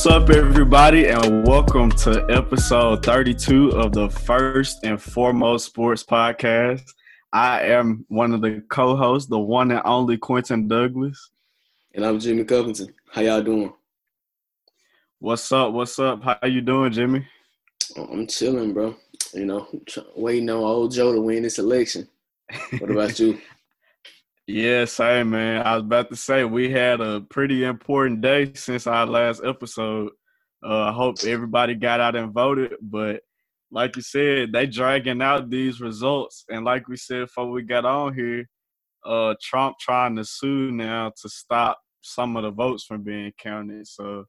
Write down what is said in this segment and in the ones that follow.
What's up, everybody, and welcome to episode 32 of the First and Foremost Sports Podcast. I am one of the co-hosts, the one and only Quentin Douglas. And I'm Jimmy Covington. How y'all doing? What's up? What's up? How you doing, Jimmy? I'm chilling, bro. You know, waiting on old Joe to win this election. What about you? yeah, same, man. I was about to say we had a pretty important day since our last episode. Uh, I hope everybody got out and voted, but like you said, they dragging out these results, and like we said before we got on here, uh, Trump trying to sue now to stop some of the votes from being counted. So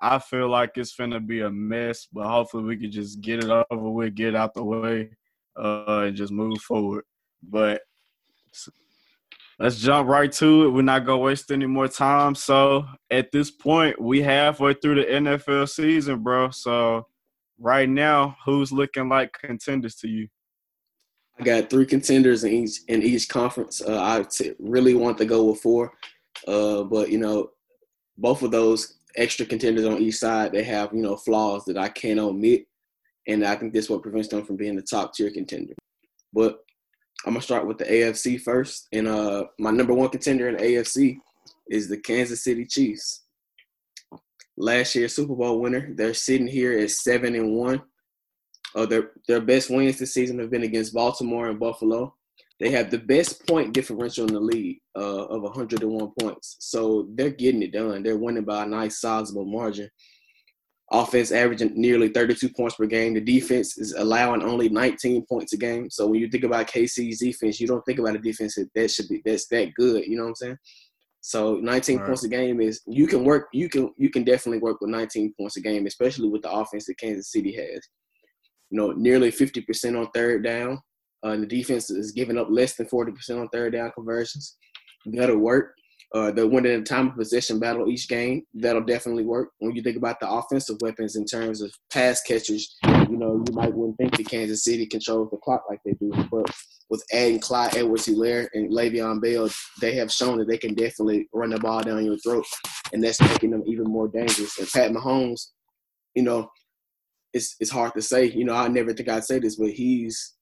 I feel like it's gonna be a mess, but hopefully we can just get it over with, get out the way, uh, and just move forward. But let's jump right to it. We're not gonna waste any more time. So at this point, we halfway through the NFL season, bro. So right now, who's looking like contenders to you? I got three contenders in each in each conference. Uh, I t- really want to go with four, uh, but you know, both of those extra contenders on each side, they have, you know, flaws that I can't omit. And I think this what prevents them from being the top tier contender. But I'm gonna start with the AFC first. And uh my number one contender in the AFC is the Kansas City Chiefs. Last year's Super Bowl winner. They're sitting here at seven and one. Uh, their their best wins this season have been against Baltimore and Buffalo. They have the best point differential in the league uh, of 101 points. So they're getting it done. They're winning by a nice, sizable margin. Offense averaging nearly 32 points per game. The defense is allowing only 19 points a game. So when you think about KC's defense, you don't think about a defense that, that should be that's that good. You know what I'm saying? So 19 right. points a game is you can work. You can you can definitely work with 19 points a game, especially with the offense that Kansas City has. You know, nearly 50% on third down. Uh, the defense is giving up less than 40% on third down conversions. That'll work. Uh, they're winning time of possession battle each game. That'll definitely work. When you think about the offensive weapons in terms of pass catchers, you know, you might wouldn't think that Kansas City controls the clock like they do. But with adding Clyde Edwards-Helaire and Le'Veon Bell, they have shown that they can definitely run the ball down your throat. And that's making them even more dangerous. And Pat Mahomes, you know, it's it's hard to say. You know, I never think I'd say this, but he's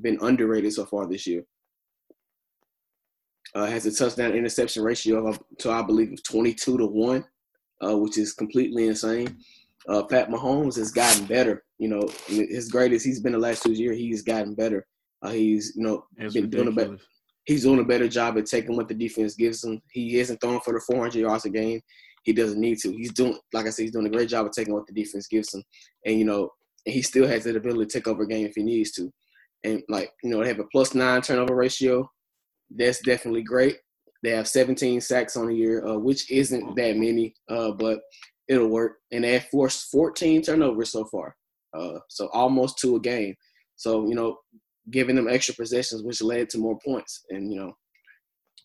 been underrated so far this year. Uh, has a touchdown interception ratio of to I believe 22 to one, uh, which is completely insane. Uh, Pat Mahomes has gotten better. You know, as great as he's been the last two years, he's gotten better. Uh, he's you know it's been ridiculous. doing a better. He's doing a better job at taking what the defense gives him. He isn't throwing for the 400 yards a game. He doesn't need to. He's doing, like I said, he's doing a great job of taking what the defense gives him. And you know, he still has that ability to take over a game if he needs to and like you know they have a plus nine turnover ratio. That's definitely great. They have 17 sacks on the year, uh, which isn't that many, uh, but it'll work. And they have forced 14 turnovers so far, uh, so almost two a game. So you know, giving them extra possessions, which led to more points. And you know,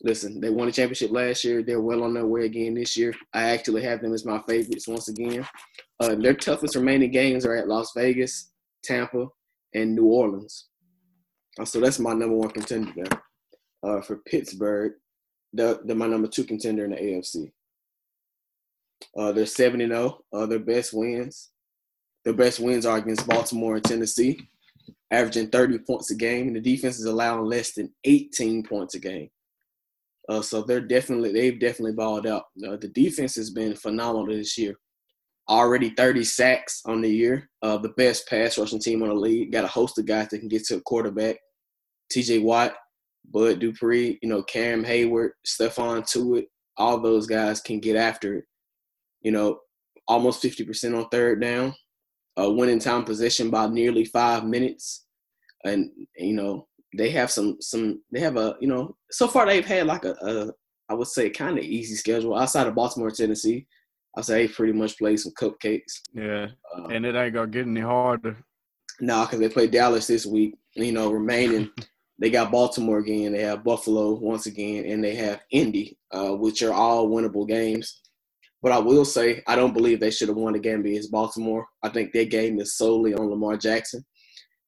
listen, they won a championship last year. They're well on their way again this year. I actually have them as my favorites once again. Uh, their toughest remaining games are at Las Vegas, Tampa, and New Orleans. Uh, so that's my number one contender there. Uh, for Pittsburgh, they're, my number two contender in the AFC. Uh, they're 7 0. Uh, their best wins. Their best wins are against Baltimore and Tennessee, averaging 30 points a game. And the defense is allowing less than 18 points a game. Uh, so they're definitely, they've definitely balled out. Uh, the defense has been phenomenal this year already 30 sacks on the year. Uh, the best pass rushing team on the league. Got a host of guys that can get to a quarterback. TJ Watt, Bud Dupree, you know, Cam Heyward, Stephon Tuitt, all those guys can get after it. You know, almost 50% on third down, uh, winning time possession by nearly five minutes. And, you know, they have some, some, they have a, you know, so far they've had like a, a I would say, kind of easy schedule outside of Baltimore, Tennessee. I say he pretty much played some cupcakes. Yeah, uh, and it ain't gonna get any harder. Nah, because they play Dallas this week. You know, remaining they got Baltimore again, they have Buffalo once again, and they have Indy, uh, which are all winnable games. But I will say, I don't believe they should have won the game against Baltimore. I think their game is solely on Lamar Jackson.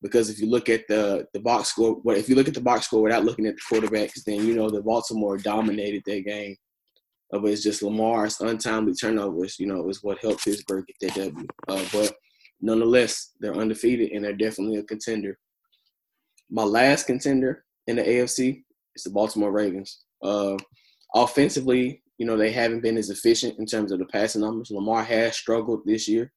Because if you look at the the box score, well, if you look at the box score without looking at the quarterbacks, then you know that Baltimore dominated their game but it's just Lamar's untimely turnovers, you know, is what helped Pittsburgh get that W. Uh, but nonetheless, they're undefeated and they're definitely a contender. My last contender in the AFC is the Baltimore Ravens. Uh, offensively, you know, they haven't been as efficient in terms of the passing numbers. Lamar has struggled this year,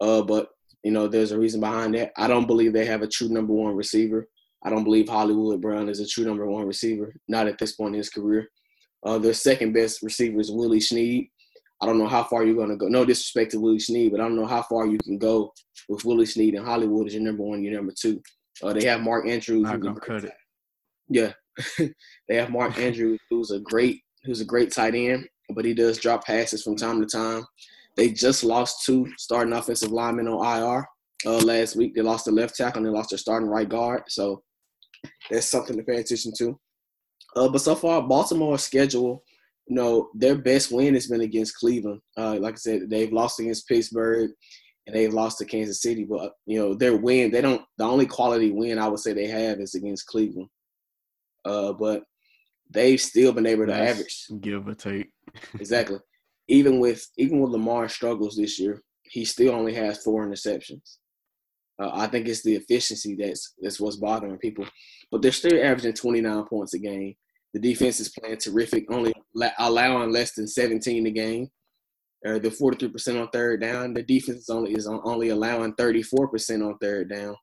uh, but you know, there's a reason behind that. I don't believe they have a true number one receiver. I don't believe Hollywood Brown is a true number one receiver, not at this point in his career. Uh, their second best receiver is Willie Snead. I don't know how far you're going to go. No disrespect to Willie Snead, but I don't know how far you can go with Willie Snead and Hollywood as your number one, your number two. Uh, they have Mark Andrews. Not gonna cut it. Yeah, they have Mark Andrews, who's a great, who's a great tight end, but he does drop passes from time to time. They just lost two starting offensive linemen on IR uh, last week. They lost the left tackle and they lost their starting right guard. So that's something to pay attention to. Uh, but so far, Baltimore's schedule, you know, their best win has been against Cleveland. Uh, like I said, they've lost against Pittsburgh and they've lost to Kansas City. But you know, their win, they don't. The only quality win I would say they have is against Cleveland. Uh, but they've still been able to average Give or take. exactly. Even with even with Lamar struggles this year, he still only has four interceptions. Uh, I think it's the efficiency that's that's what's bothering people. But they're still averaging 29 points a game. The defense is playing terrific, only la- allowing less than 17 a game. Uh, they're 43% on third down. The defense is only is only allowing 34% on third down.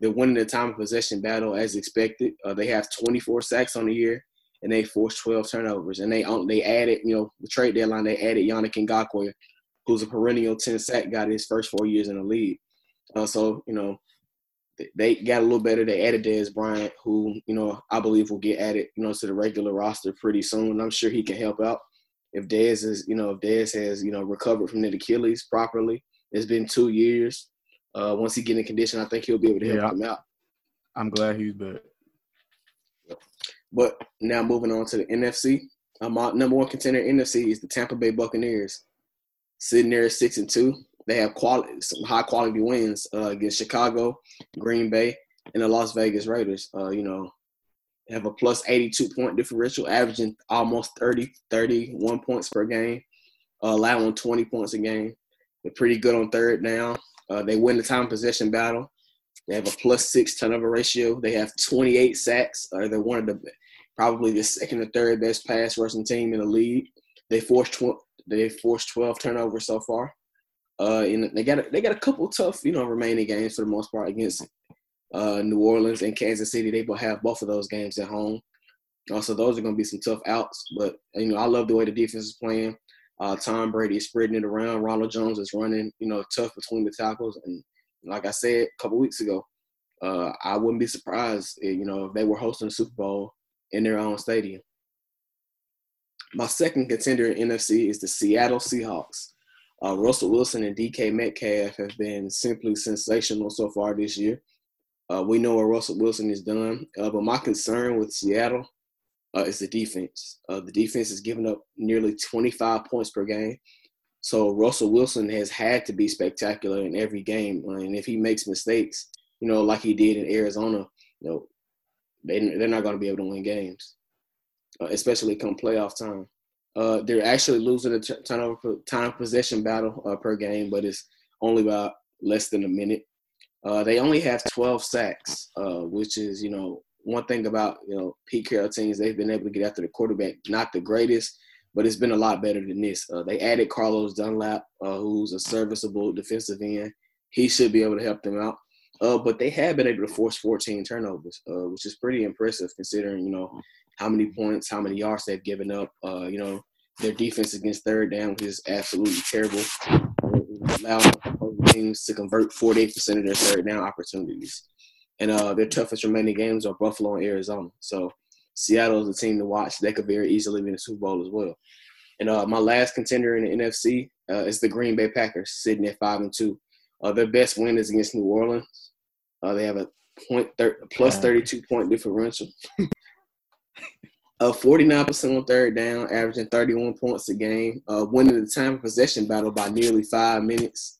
They're winning the time of possession battle as expected. Uh, they have 24 sacks on the year, and they forced 12 turnovers. And they they added, you know, the trade deadline they added Yannick Ngakoue, who's a perennial 10 sack guy his first four years in the league. Uh, so you know, they got a little better. They added Dez Bryant, who you know I believe will get added, you know, to the regular roster pretty soon. I'm sure he can help out if Dez is, you know, if Dez has, you know, recovered from the Achilles properly. It's been two years. Uh, once he get in condition, I think he'll be able to help Yeah. him out. I'm glad he's back. But now moving on to the NFC, uh, my number one contender in NFC is the Tampa Bay Buccaneers, sitting there at six and two. They have quality, some high quality wins uh, against Chicago, Green Bay, and the Las Vegas Raiders. Uh, you know, have a plus 82 point differential, averaging almost 30, 31 points per game, uh, allowing 20 points a game. They're pretty good on third down. Uh, they win the time possession battle. They have a plus six turnover ratio. They have 28 sacks. Uh, they're one of the probably the second or third best pass rushing team in the league. They forced tw- they forced 12 turnovers so far. Uh, and they got a, they got a couple tough you know remaining games for the most part against uh, New Orleans and Kansas City. They will have both of those games at home. Also, those are going to be some tough outs. But you know, I love the way the defense is playing. Uh, Tom Brady is spreading it around. Ronald Jones is running, you know, tough between the tackles. And like I said a couple weeks ago, uh, I wouldn't be surprised, eh, you know, if they were hosting the Super Bowl in their own stadium. My second contender in NFC is the Seattle Seahawks. Uh, Russell Wilson and DK Metcalf have been simply sensational so far this year. Uh, we know what Russell Wilson has done, uh, but my concern with Seattle uh, is the defense. Uh, the defense is giving up nearly 25 points per game. So Russell Wilson has had to be spectacular in every game, and if he makes mistakes, you know, like he did in Arizona, you know, they, they're not going to be able to win games, uh, especially come playoff time. Uh, they're actually losing the turnover time possession battle per game, but it's only about less than a minute. Uh, they only have 12 sacks, uh, which is, you know, one thing about, you know, Pete Carroll teams, they've been able to get after the quarterback. Not the greatest, but it's been a lot better than this. Uh, they added Carlos Dunlap, uh, who's a serviceable defensive end. He should be able to help them out. Uh, but they have been able to force 14 turnovers, uh, which is pretty impressive considering, you know, how many points, how many yards they've given up. You know, their defense against third down is absolutely terrible. Opposing teams to convert 48% of their third down opportunities. And uh, their toughest remaining games are Buffalo and Arizona. So Seattle is a team to watch. They could very easily win the Super Bowl as well. And uh, my last contender in the NFC uh, is the Green Bay Packers, sitting at five and two. Uh, their best win is against New Orleans. Uh, they have a point thir- Uh. 32 point differential. Uh, 49% on third down, averaging 31 points a game, uh, winning the time of possession battle by nearly five minutes.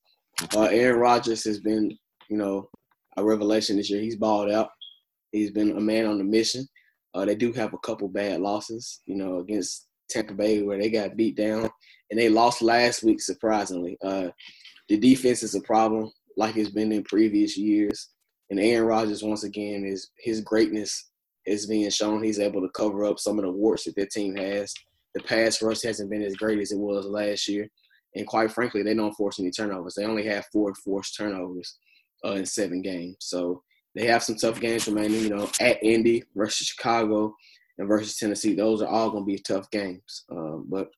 Uh, Aaron Rodgers has been, you know, a revelation this year. He's balled out. He's been a man on a mission. Uh, they do have a couple bad losses, you know, against Tampa Bay where they got beat down and they lost last week. Surprisingly, uh, the defense is a problem like it's been in previous years. And Aaron Rodgers once again is his greatness is being shown. He's able to cover up some of the warts that their team has. The pass rush hasn't been as great as it was last year. And quite frankly, they don't force any turnovers. They only have four forced turnovers uh, in seven games. So they have some tough games remaining, you know, at Indy versus Chicago and versus Tennessee. Those are all going to be tough games. Um, but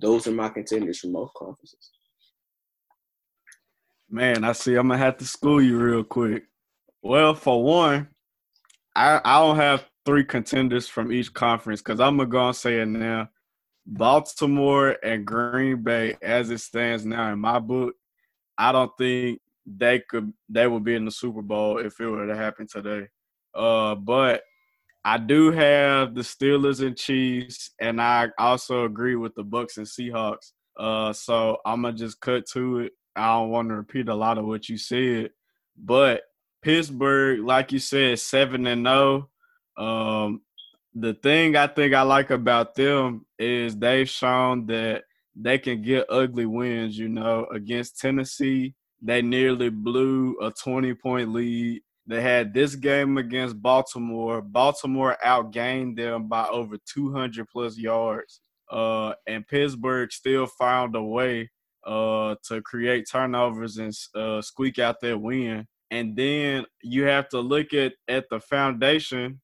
those are my contenders for most conferences. Man, I see. I'm gonna have to school you real quick. Well, for one, I I don't have three contenders from each conference because I'm gonna go and say it now. Baltimore and Green Bay, as it stands now in my book, I don't think they could they would be in the Super Bowl if it were to happen today. Uh, but I do have the Steelers and Chiefs, and I also agree with the Bucks and Seahawks. Uh, so I'm gonna just cut to it. I don't want to repeat a lot of what you said, but Pittsburgh, like you said, seven and zero. Um, the thing I think I like about them is they've shown that they can get ugly wins. You know, against Tennessee, they nearly blew a 20 point lead. They had this game against Baltimore. Baltimore outgained them by over 200 plus yards. Uh, and Pittsburgh still found a way uh, to create turnovers and uh, squeak out that win. And then you have to look at at the foundation.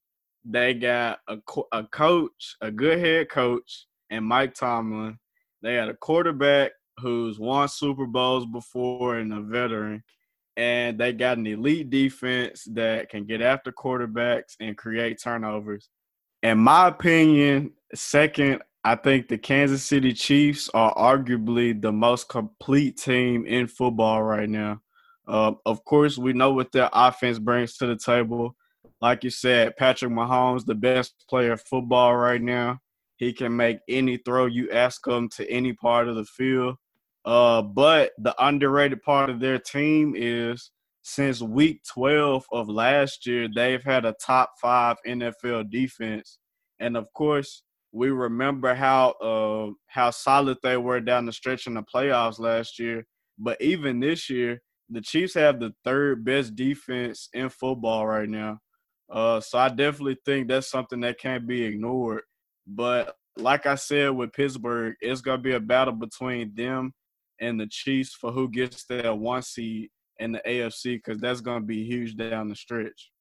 They got a, a coach, a good head coach, and Mike Tomlin. They had a quarterback who's won Super Bowls before and a veteran. And they got an elite defense that can get after quarterbacks and create turnovers. In my opinion, second, I think the Kansas City Chiefs are arguably the most complete team in football right now. Uh, of course, we know what their offense brings to the table. Like you said, Patrick Mahomes, the best player of football right now. He can make any throw you ask him to any part of the field. Uh, but the underrated part of their team is since week 12 of last year, they've had a top five NFL defense. And of course, we remember how uh, how solid they were down the stretch in the playoffs last year. But even this year, the Chiefs have the third best defense in football right now. Uh, so I definitely think that's something that can't be ignored. But like I said with Pittsburgh, it's gonna be a battle between them and the Chiefs for who gets that one seed in the AFC because that's to be huge down the stretch.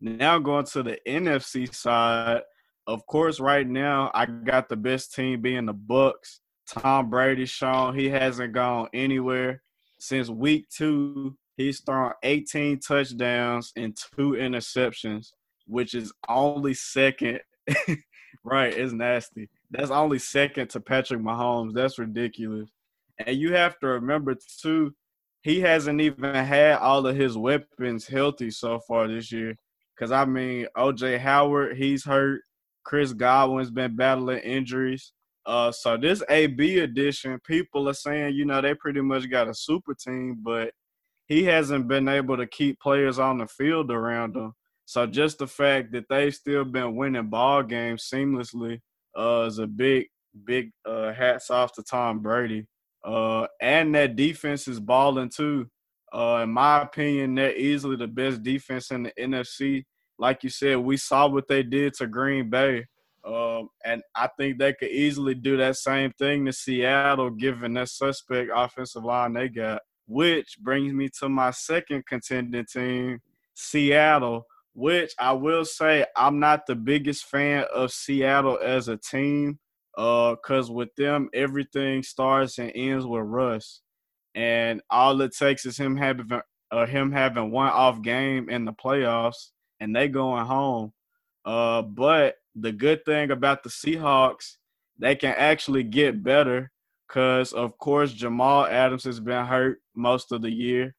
Now going to the NFC side, of course, right now I got the best team being the Bucks. Tom Brady shown he hasn't gone anywhere since week two. He's thrown 18 touchdowns and two interceptions, which is only second. right, it's nasty. That's only second to Patrick Mahomes. That's ridiculous. And you have to remember too, he hasn't even had all of his weapons healthy so far this year. Cause I mean, OJ Howard, he's hurt. Chris Godwin's been battling injuries. Uh, so this AB edition, people are saying, you know, they pretty much got a super team, but he hasn't been able to keep players on the field around him. So just the fact that they've still been winning ball games seamlessly uh, is a big, big uh, hats off to Tom Brady. Uh, and that defense is balling too. Uh, in my opinion, they're easily the best defense in the NFC. Like you said, we saw what they did to Green Bay. Um, and I think they could easily do that same thing to Seattle, given that suspect offensive line they got. Which brings me to my second contending team, Seattle. Which I will say, I'm not the biggest fan of Seattle as a team. Uh, cause with them, everything starts and ends with Russ, and all it takes is him having uh, him having one off game in the playoffs, and they going home. Uh, but the good thing about the Seahawks, they can actually get better, cause of course Jamal Adams has been hurt most of the year.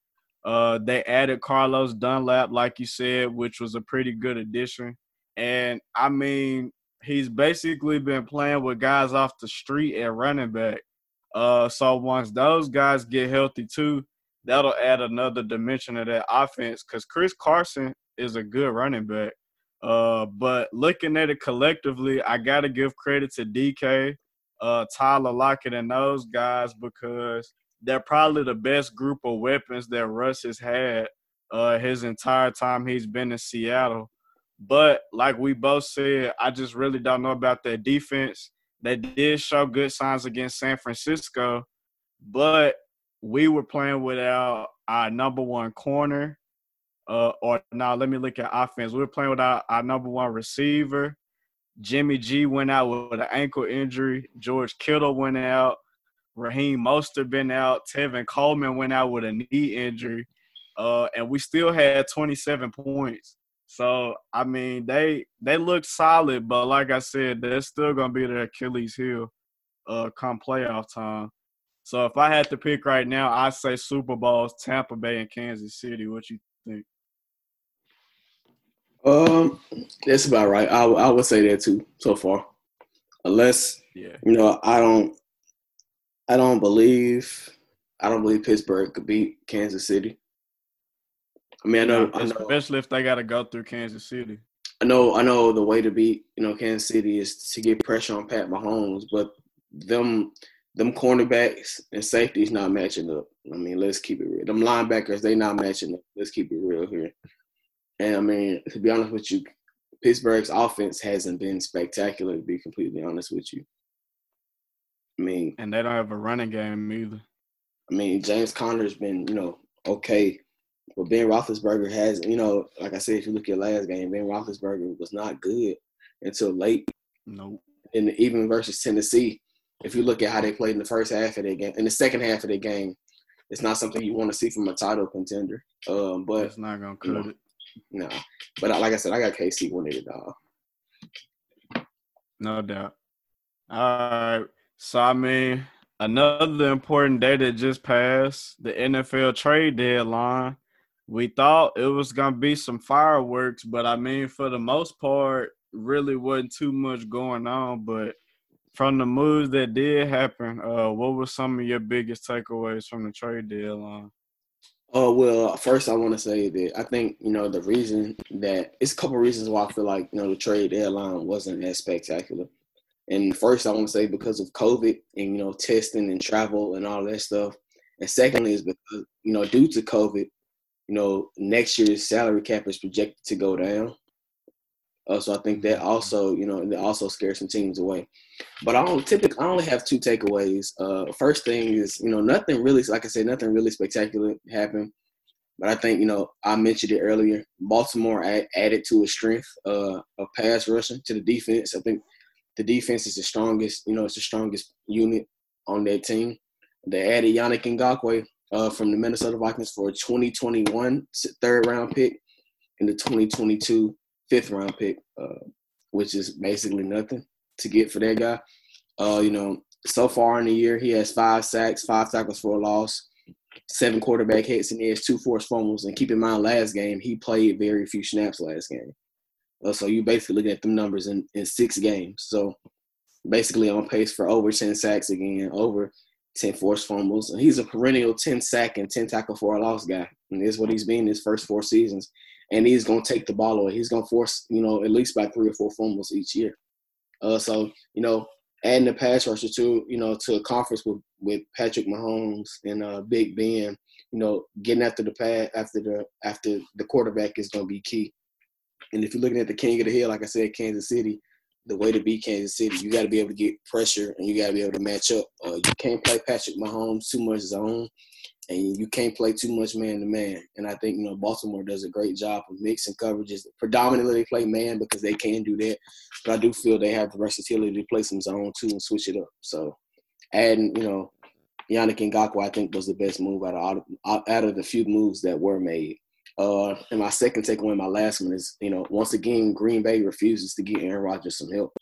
Uh, they added Carlos Dunlap, like you said, which was a pretty good addition. And I mean, he's basically been playing with guys off the street at running back. Uh, so once those guys get healthy too, that'll add another dimension to that offense. Because Chris Carson is a good running back. Uh, but looking at it collectively, I gotta give credit to DK, uh, Tyler Lockett, and those guys because they're probably the best group of weapons that Russ has had uh, his entire time he's been in Seattle. But like we both said, I just really don't know about their defense. They did show good signs against San Francisco, but we were playing without our number one corner. Uh, or now let me look at offense. We were playing without our number one receiver. Jimmy G went out with an ankle injury. George Kittle went out. Raheem Mostert been out. Tevin Coleman went out with a knee injury. Uh, and we still had 27 points. So I mean, they they look solid, but like I said, they're still gonna be their Achilles heel, uh, come playoff time. So if I had to pick right now, I'd say Super Bowls, Tampa Bay and Kansas City. What you think? Um, that's about right. I I would say that too so far, unless yeah, you know, I don't, I don't believe, I don't believe Pittsburgh could beat Kansas City. I mean, I know, I know, especially if they got to go through Kansas City. I know, I know the way to beat you know Kansas City is to get pressure on Pat Mahomes, but them them cornerbacks and safeties not matching up. I mean, let's keep it real. Them linebackers they not matching up. Let's keep it real here. And I mean, to be honest with you, Pittsburgh's offense hasn't been spectacular. To be completely honest with you, I mean, and they don't have a running game either. I mean, James Conner's been you know okay but Ben Roethlisberger has, you know, like I said, if you look at last game, Ben Roethlisberger was not good until late. Nope. And even versus Tennessee, if you look at how they played in the first half of the game, in the second half of the game, it's not something you want to see from a title contender. Um, but it's not gonna cut you know, it. No, but like I said, I got KC winning it all. No doubt. All right. So I mean, another important day that just passed, the NFL trade deadline we thought it was gonna be some fireworks, but I mean, for the most part, really wasn't too much going on. But from the moves that did happen, uh, what were some of your biggest takeaways from the trade deadline? Oh well, first I want to say that I think you know the reason that it's a couple reasons why I feel like you know the trade deadline wasn't as spectacular. And first I want to say because of COVID and you know testing and travel and all that stuff. And secondly is because you know due to COVID, you know, next year's salary cap is projected to go down. Uh, so I think that mm-hmm. also, you know, it also scares some teams away. But I don't typically I only have two takeaways. Uh, first thing is, you know, nothing really, like I said, nothing really spectacular happened. But I think, you know, I mentioned it earlier. Baltimore add, added to a strength uh, of pass rushing to the defense. I think the defense is the strongest, you know, it's the strongest unit on that team. They added Yannick Ngakoue, uh, from the Minnesota Vikings for a 2021 third round pick and the 2022 fifth round pick, uh, which is basically nothing to get for that guy. Uh, you know, so far in the year, he has five sacks, five tackles for a loss, seven quarterback hits, and he has two forced fumbles. And keep in mind, last game, he played very few snaps last game. Uh, so you basically looking at them numbers in, in six games. So basically on pace for over 10 sacks again, over 10 forced fumbles. And he's a perennial 10 sack and 10 tackle for a loss guy. And is what he's been his first four seasons. And he's going to take the ball away. He's going to force, you know, at least by three or four fumbles each year. Uh, so, you know, adding the pass rusher to, you know, to a conference with, with Patrick Mahomes and uh, Big Ben, you know, getting after the pass, after the, after the quarterback is going to be key. And if you're looking at the king of the hill, like I said, Kansas City, the way to beat Kansas City, you got to be able to get pressure and you got to be able to match up. Uh, you can't play Patrick Mahomes too much zone, and you can't play too much man to man. And I think you know Baltimore does a great job of mixing coverages. Predominantly, they play man because they can do that, but I do feel they have the versatility to play some zone too and switch it up. So, adding you know Yannick Ngakoue, I think was the best move out of out of the few moves that were made. Uh, and my second takeaway, my last one is, you know, once again, Green Bay refuses to get Aaron Rodgers some help.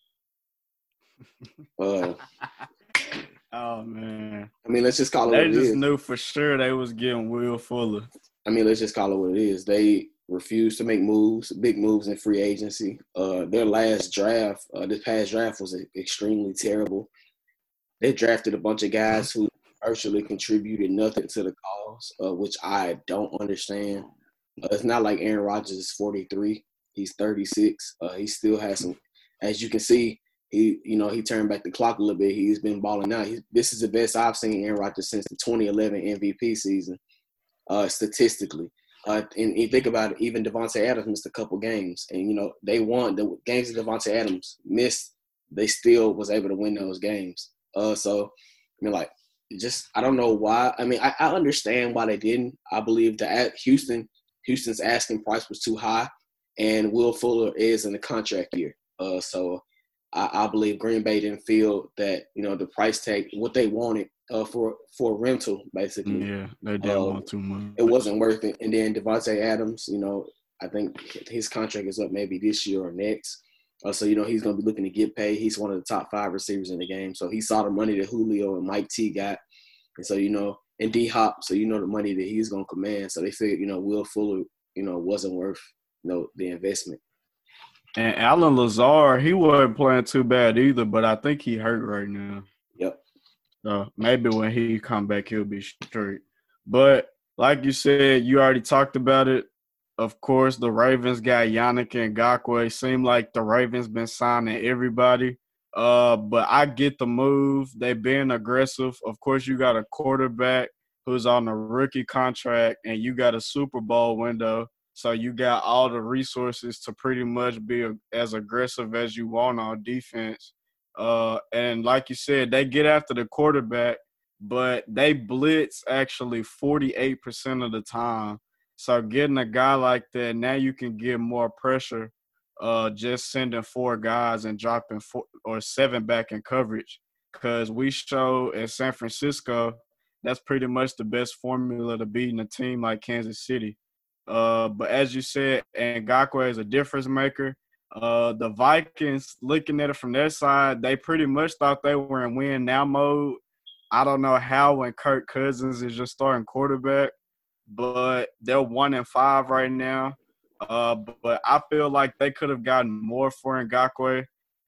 Uh, mean, let's just call it. What it is. They just is. knew for sure they was getting Will Fuller. I mean, let's just call it what it is. They refused to make moves, big moves in free agency. Uh, their last draft, uh, this past draft was extremely terrible. They drafted a bunch of guys who virtually contributed nothing to the cause, uh, which I don't understand. Uh, it's not like Aaron Rodgers is 43 He's 36. Uh, he still has some, as you can see, he you know he turned back the clock a little bit. He's been balling out. He, this is the best I've seen Aaron Rodgers since the 2011 MVP season, uh, statistically. Uh, and you think about it, even Davante Adams missed a couple games, and you know they won the games that Davante Adams missed. They still was able to win those games. Uh, so I mean, like, just I don't know why. I mean, I, I understand why they didn't. I believe that Houston, Houston's asking price was too high, and Will Fuller is in the contract year. Uh, so I, I believe Green Bay didn't feel that you know the price tag, what they wanted uh, for for rental, basically. Yeah, they didn't uh, want too much. It wasn't worth it. And then Davante Adams, you know, I think his contract is up maybe this year or next. Uh, so you know he's going to be looking to get paid. He's one of the top five receivers in the game. So he saw the money that Julio and Mike T got, and so you know, and D Hop. So you know the money that he's going to command. So they figured you know Will Fuller, you know, wasn't worth you know the investment. And Allen Lazard, he wasn't playing too bad either, but I think he hurt right now. Yep. So maybe when he come back, he'll be straight. But like you said, you already talked about it. Of course, the Ravens got Yannick Ngakoue. Seem like the Ravens been signing everybody. Uh, but I get the move. They been aggressive. Of course, you got a quarterback who's on a rookie contract, and you got a Super Bowl window. So you got all the resources to pretty much be as aggressive as you want on defense. Uh, and like you said, they get after the quarterback, but they blitz actually 48% of the time. So getting a guy like that, now you can get more pressure uh, just sending four guys and dropping four or seven back in coverage. Because we show at San Francisco, that's pretty much the best formula to beating a team like Kansas City. Uh, but as you said, Ngakoue is a difference maker. Uh, the Vikings, looking at it from their side, they pretty much thought they were in win now mode. I don't know how when Kirk Cousins is just starting quarterback, but they're one and five right now. Uh, but I feel like they could have gotten more for Ngakoue,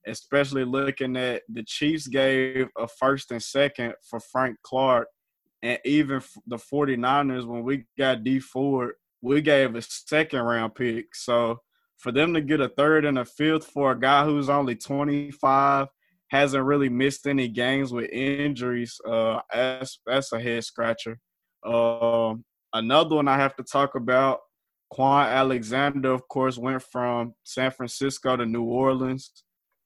especially looking at the Chiefs gave a first and second for Frank Clark, and even the 49ers when we got Dee Ford – we gave a second round pick. So for them to get a third and a fifth for a guy who's only 25, hasn't really missed any games with injuries, uh, that's, that's a head scratcher. Um, another one I have to talk about, Kwon Alexander, of course, went from San Francisco to New Orleans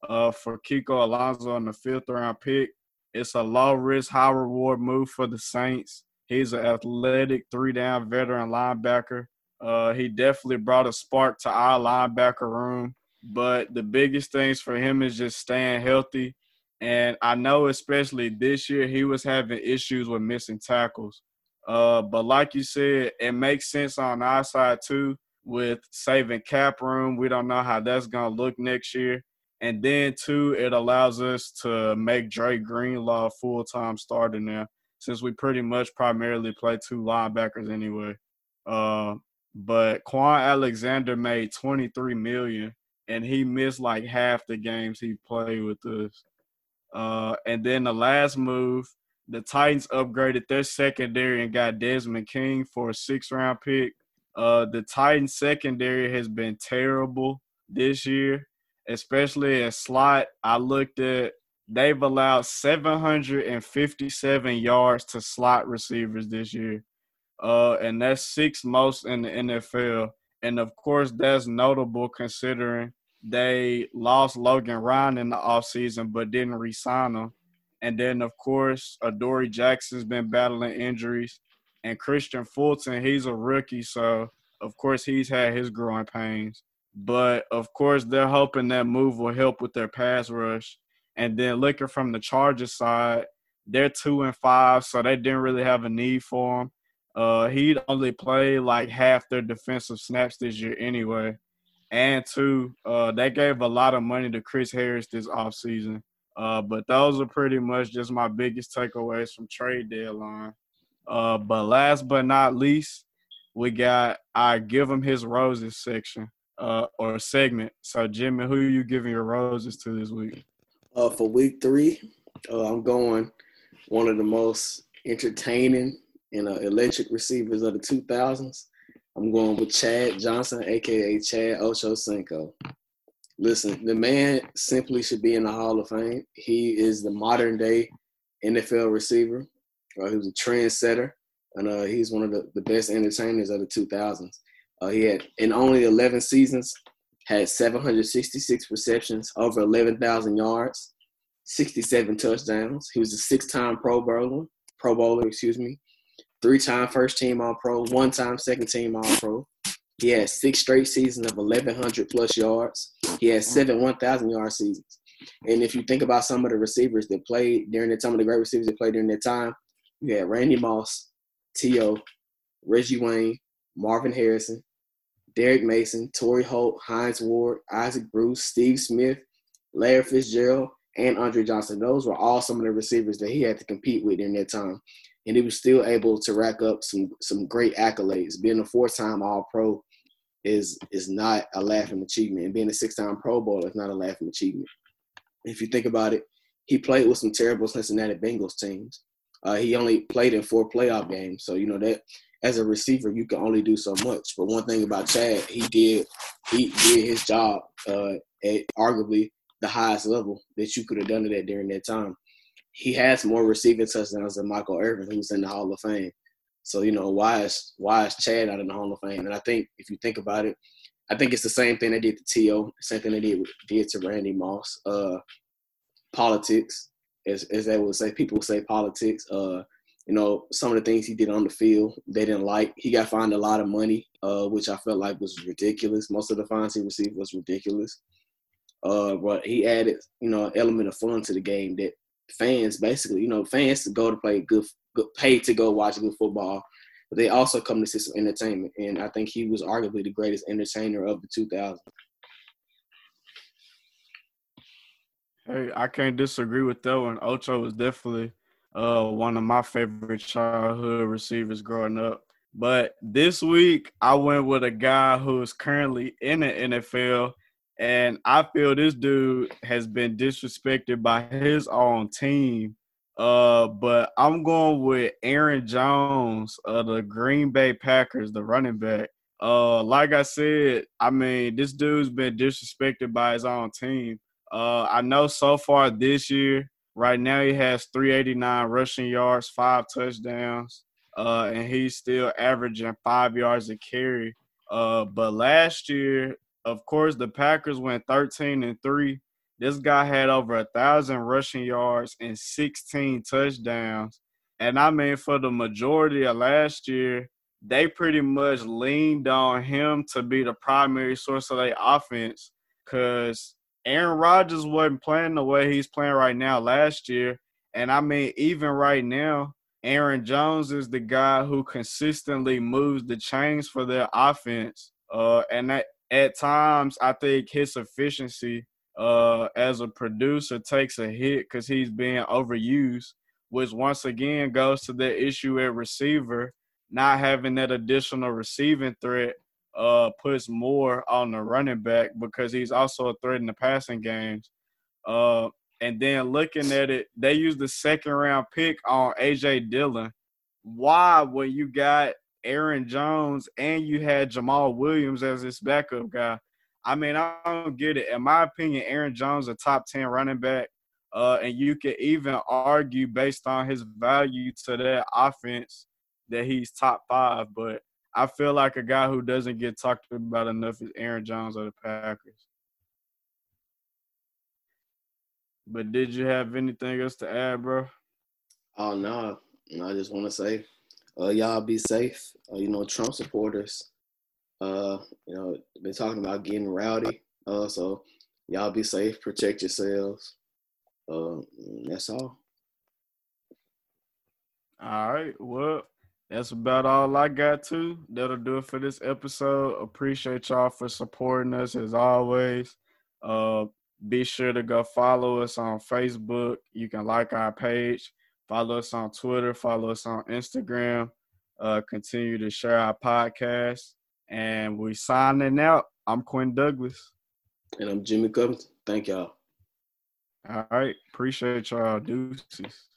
uh, for Kiko Alonso on the fifth round pick. It's a low risk, high reward move for the Saints. He's an athletic three down veteran linebacker. Uh, he definitely brought a spark to our linebacker room. But the biggest things for him is just staying healthy. And I know, especially this year, he was having issues with missing tackles. Uh, but like you said, it makes sense on our side too with saving cap room. We don't know how that's going to look next year. And then, too, it allows us to make Dre Greenlaw full time starter now since we pretty much primarily play two linebackers anyway. Uh, but Kwon Alexander made 23 million and he missed like half the games he played with us. Uh, and then the last move, the Titans upgraded their secondary and got Desmond King for a six round pick. Uh, the Titans secondary has been terrible this year, especially at slot. I looked at they've allowed 757 yards to slot receivers this year. Uh, and that's sixth most in the NFL. And of course, that's notable considering they lost Logan Ryan in the offseason but didn't re sign him. And then, of course, Adoree Jackson's been battling injuries. And Kristian Fulton, he's a rookie. So, of course, he's had his growing pains. But, of course, they're hoping that move will help with their pass rush. And then looking from the Chargers side, they're two and five, so they didn't really have a need for him. Uh, he'd only play like half their defensive snaps this year anyway. And two, uh, they gave a lot of money to Chris Harris this offseason. Uh, but those are pretty much just my biggest takeaways from trade deadline. Uh, but last but not least, we got I give him his roses section uh, or segment. So Jimmy, who are you giving your roses to this week? Uh, for week three, uh, I'm going one of the most entertaining and uh, electric receivers of the 2000s. I'm going with Chad Johnson, aka Chad Ochocinco. Listen, the man simply should be in the Hall of Fame. He is the modern day NFL receiver. Uh, he was a trendsetter, and uh, he's one of the, the best entertainers of the 2000s. Uh, he had in only 11 seasons had 766 receptions, over 11,000 yards, 67 touchdowns. He was a six-time Pro Bowler, Pro Bowler, excuse me, three-time first-team All-Pro, one-time second-team All-Pro. He had six straight seasons of 1,100 plus yards. He had seven 1,000 yard seasons. And if you think about some of the receivers that played during that, some of the great receivers that played during that time, you had Randy Moss, T.O., Reggie Wayne, Marvin Harrison, Derrick Mason, Torry Holt, Hines Ward, Isaac Bruce, Steve Smith, Larry Fitzgerald, and Andre Johnson. Those were all some of the receivers that he had to compete with during that time. And he was still able to rack up some some great accolades. Being a four-time All-Pro is is not a laughing achievement, and being a six-time Pro Bowl is not a laughing achievement. If you think about it, he played with some terrible Cincinnati Bengals teams. Uh, he only played in four playoff games, so you know that as a receiver you can only do so much. But one thing about Chad, he did he did his job uh, at arguably the highest level that you could have done it at during that time. He has more receiving touchdowns than Michael Irvin, who's in the Hall of Fame. So you know why is why is Chad out in the Hall of Fame? And I think if you think about it, I think it's the same thing they did to T.O., same thing they did did to Randy Moss. Uh, politics, as as they would say, people say politics. Uh, you know, some of the things he did on the field, they didn't like. He got fined a lot of money, uh, which I felt like was ridiculous. Most of the fines he received was ridiculous. Uh, but he added, you know, an element of fun to the game that fans basically, you know, fans to go to play good, good pay to go watch good football, but they also come to see some entertainment. And I think he was arguably the greatest entertainer of the 2000s. Hey, I can't disagree with that one. Ocho was definitely uh, one of my favorite childhood receivers growing up. But this week, I went with a guy who is currently in the NFL, and I feel this dude has been disrespected by his own team. Uh, but I'm going with Aaron Jones of the Green Bay Packers, the running back. Uh, like I said, I mean, this dude's been disrespected by his own team. Uh, I know so far this year, Right now, he has 389 rushing yards, five touchdowns, uh, and he's still averaging five yards a carry. Uh, but last year, of course, the Packers went 13 and three. This guy had over a thousand rushing yards and 16 touchdowns. And I mean, for the majority of last year, they pretty much leaned on him to be the primary source of their offense because Aaron Rodgers wasn't playing the way he's playing right now last year. And I mean, even right now, Aaron Jones is the guy who consistently moves the chains for their offense. Uh, and that, at times, I think his efficiency uh, as a producer takes a hit because he's being overused, which once again goes to the issue at receiver, not having that additional receiving threat uh, puts more on the running back because he's also a threat in the passing games. Uh, and then looking at it, they used the second round pick on AJ Dillon. Why, when you got Aaron Jones and you had Jamaal Williams as his backup guy? I mean, I don't get it. In my opinion, Aaron Jones a top ten running back, uh, and you could even argue based on his value to that offense that he's top five. But I feel like a guy who doesn't get talked about enough is Aaron Jones of the Packers. But did you have anything else to add, bro? Oh no, I just want to say, uh, y'all be safe. Uh, you know, Trump supporters, uh, you know, been talking about getting rowdy. Uh, so y'all be safe, protect yourselves. Uh, that's all. All right. Well, that's about all I got to. That'll do it for this episode. Appreciate y'all for supporting us as always. Uh, be sure to go follow us on Facebook. You can like our page, follow us on Twitter, follow us on Instagram. Uh, continue to share our podcast. And we signing out. I'm Quinn Douglas. And I'm Jimmy Covington. Thank y'all. All right. Appreciate y'all. Deuces.